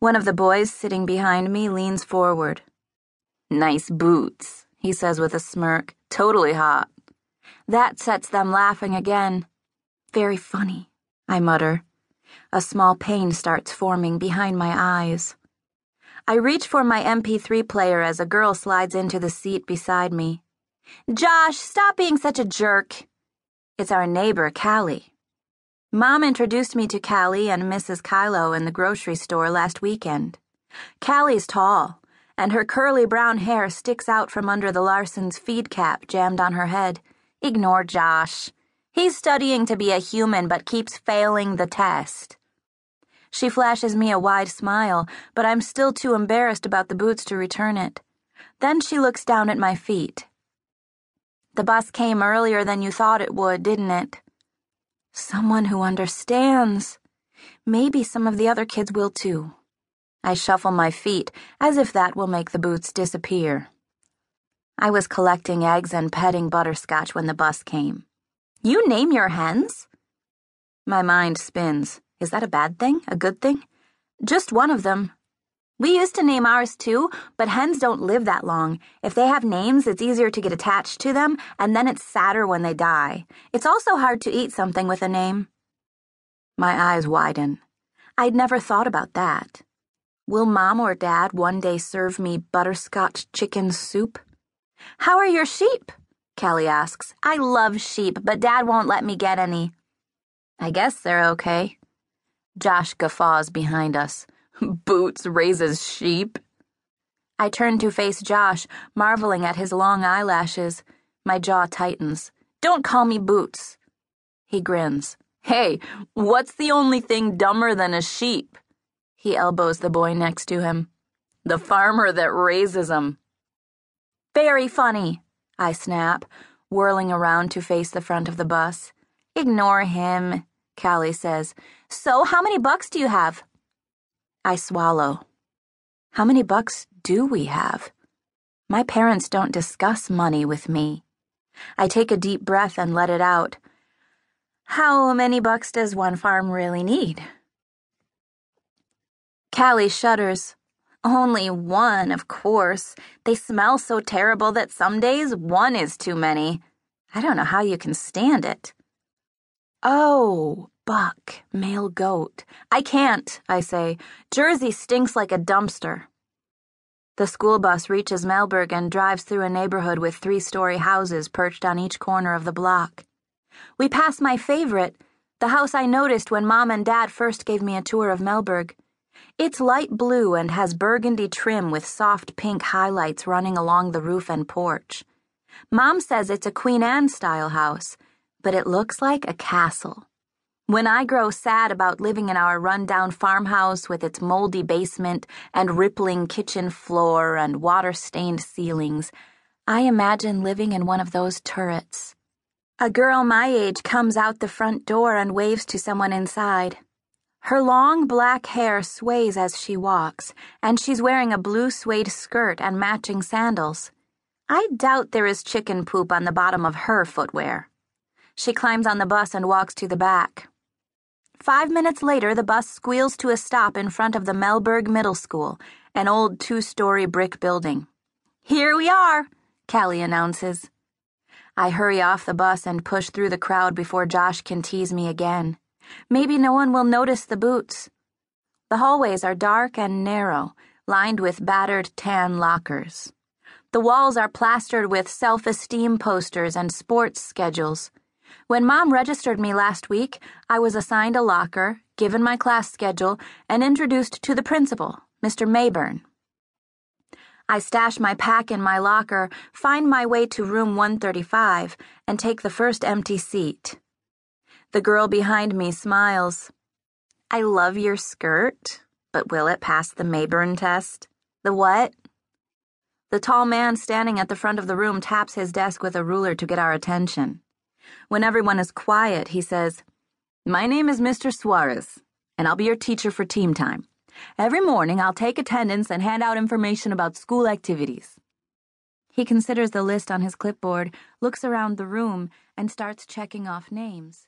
One of the boys sitting behind me leans forward. Nice boots, he says with a smirk. Totally hot. That sets them laughing again. Very funny, I mutter. A small pain starts forming behind my eyes. I reach for my MP3 player as a girl slides into the seat beside me. Josh, stop being such a jerk. It's our neighbor, Callie. Mom introduced me to Callie and Mrs. Kylo in the grocery store last weekend. Callie's tall, and her curly brown hair sticks out from under the Larson's feed cap jammed on her head. Ignore Josh. He's studying to be a human but keeps failing the test. She flashes me a wide smile, but I'm still too embarrassed about the boots to return it. Then she looks down at my feet. The bus came earlier than you thought it would, didn't it? Someone who understands. Maybe some of the other kids will too. I shuffle my feet, as if that will make the boots disappear. I was collecting eggs and petting Butterscotch when the bus came. You name your hens? My mind spins. Is that a bad thing? A good thing? Just one of them. We used to name ours too, but hens don't live that long. If they have names, it's easier to get attached to them, and then it's sadder when they die. It's also hard to eat something with a name. My eyes widen. I'd never thought about that. Will mom or dad one day serve me butterscotch chicken soup? How are your sheep? Callie asks. I love sheep, but dad won't let me get any. I guess they're okay. Josh guffaws behind us. Boots raises sheep. I turn to face Josh, marveling at his long eyelashes. My jaw tightens. Don't call me Boots. He grins. Hey, what's the only thing dumber than a sheep? He elbows the boy next to him. The farmer that raises 'em. Very funny, I snap, whirling around to face the front of the bus. Ignore him, Callie says. So, how many bucks do you have? I swallow. How many bucks do we have? My parents don't discuss money with me. I take a deep breath and let it out. How many bucks does one farm really need? Callie shudders. Only one, of course. They smell so terrible that some days one is too many. I don't know how you can stand it. Oh, buck, male goat. I can't, I say. Jersey stinks like a dumpster. The school bus reaches Melberg and drives through a neighborhood with three story houses perched on each corner of the block. We pass my favorite, the house I noticed when Mom and Dad first gave me a tour of Melberg. It's light blue and has burgundy trim with soft pink highlights running along the roof and porch. Mom says it's a Queen Anne style house, but it looks like a castle. When I grow sad about living in our rundown farmhouse with its moldy basement and rippling kitchen floor and water stained ceilings, I imagine living in one of those turrets. A girl my age comes out the front door and waves to someone inside. Her long black hair sways as she walks, and she's wearing a blue suede skirt and matching sandals. I doubt there is chicken poop on the bottom of her footwear. She climbs on the bus and walks to the back. Five minutes later, the bus squeals to a stop in front of the Melberg Middle School, an old two story brick building. Here we are, Callie announces. I hurry off the bus and push through the crowd before Josh can tease me again. Maybe no one will notice the boots. The hallways are dark and narrow, lined with battered tan lockers. The walls are plastered with self esteem posters and sports schedules. When Mom registered me last week, I was assigned a locker, given my class schedule, and introduced to the principal, Mr. Mayburn. I stash my pack in my locker, find my way to room 135, and take the first empty seat. The girl behind me smiles. I love your skirt, but will it pass the Mayburn test? The what? The tall man standing at the front of the room taps his desk with a ruler to get our attention. When everyone is quiet, he says, My name is Mr. Suarez, and I'll be your teacher for team time. Every morning, I'll take attendance and hand out information about school activities. He considers the list on his clipboard, looks around the room, and starts checking off names.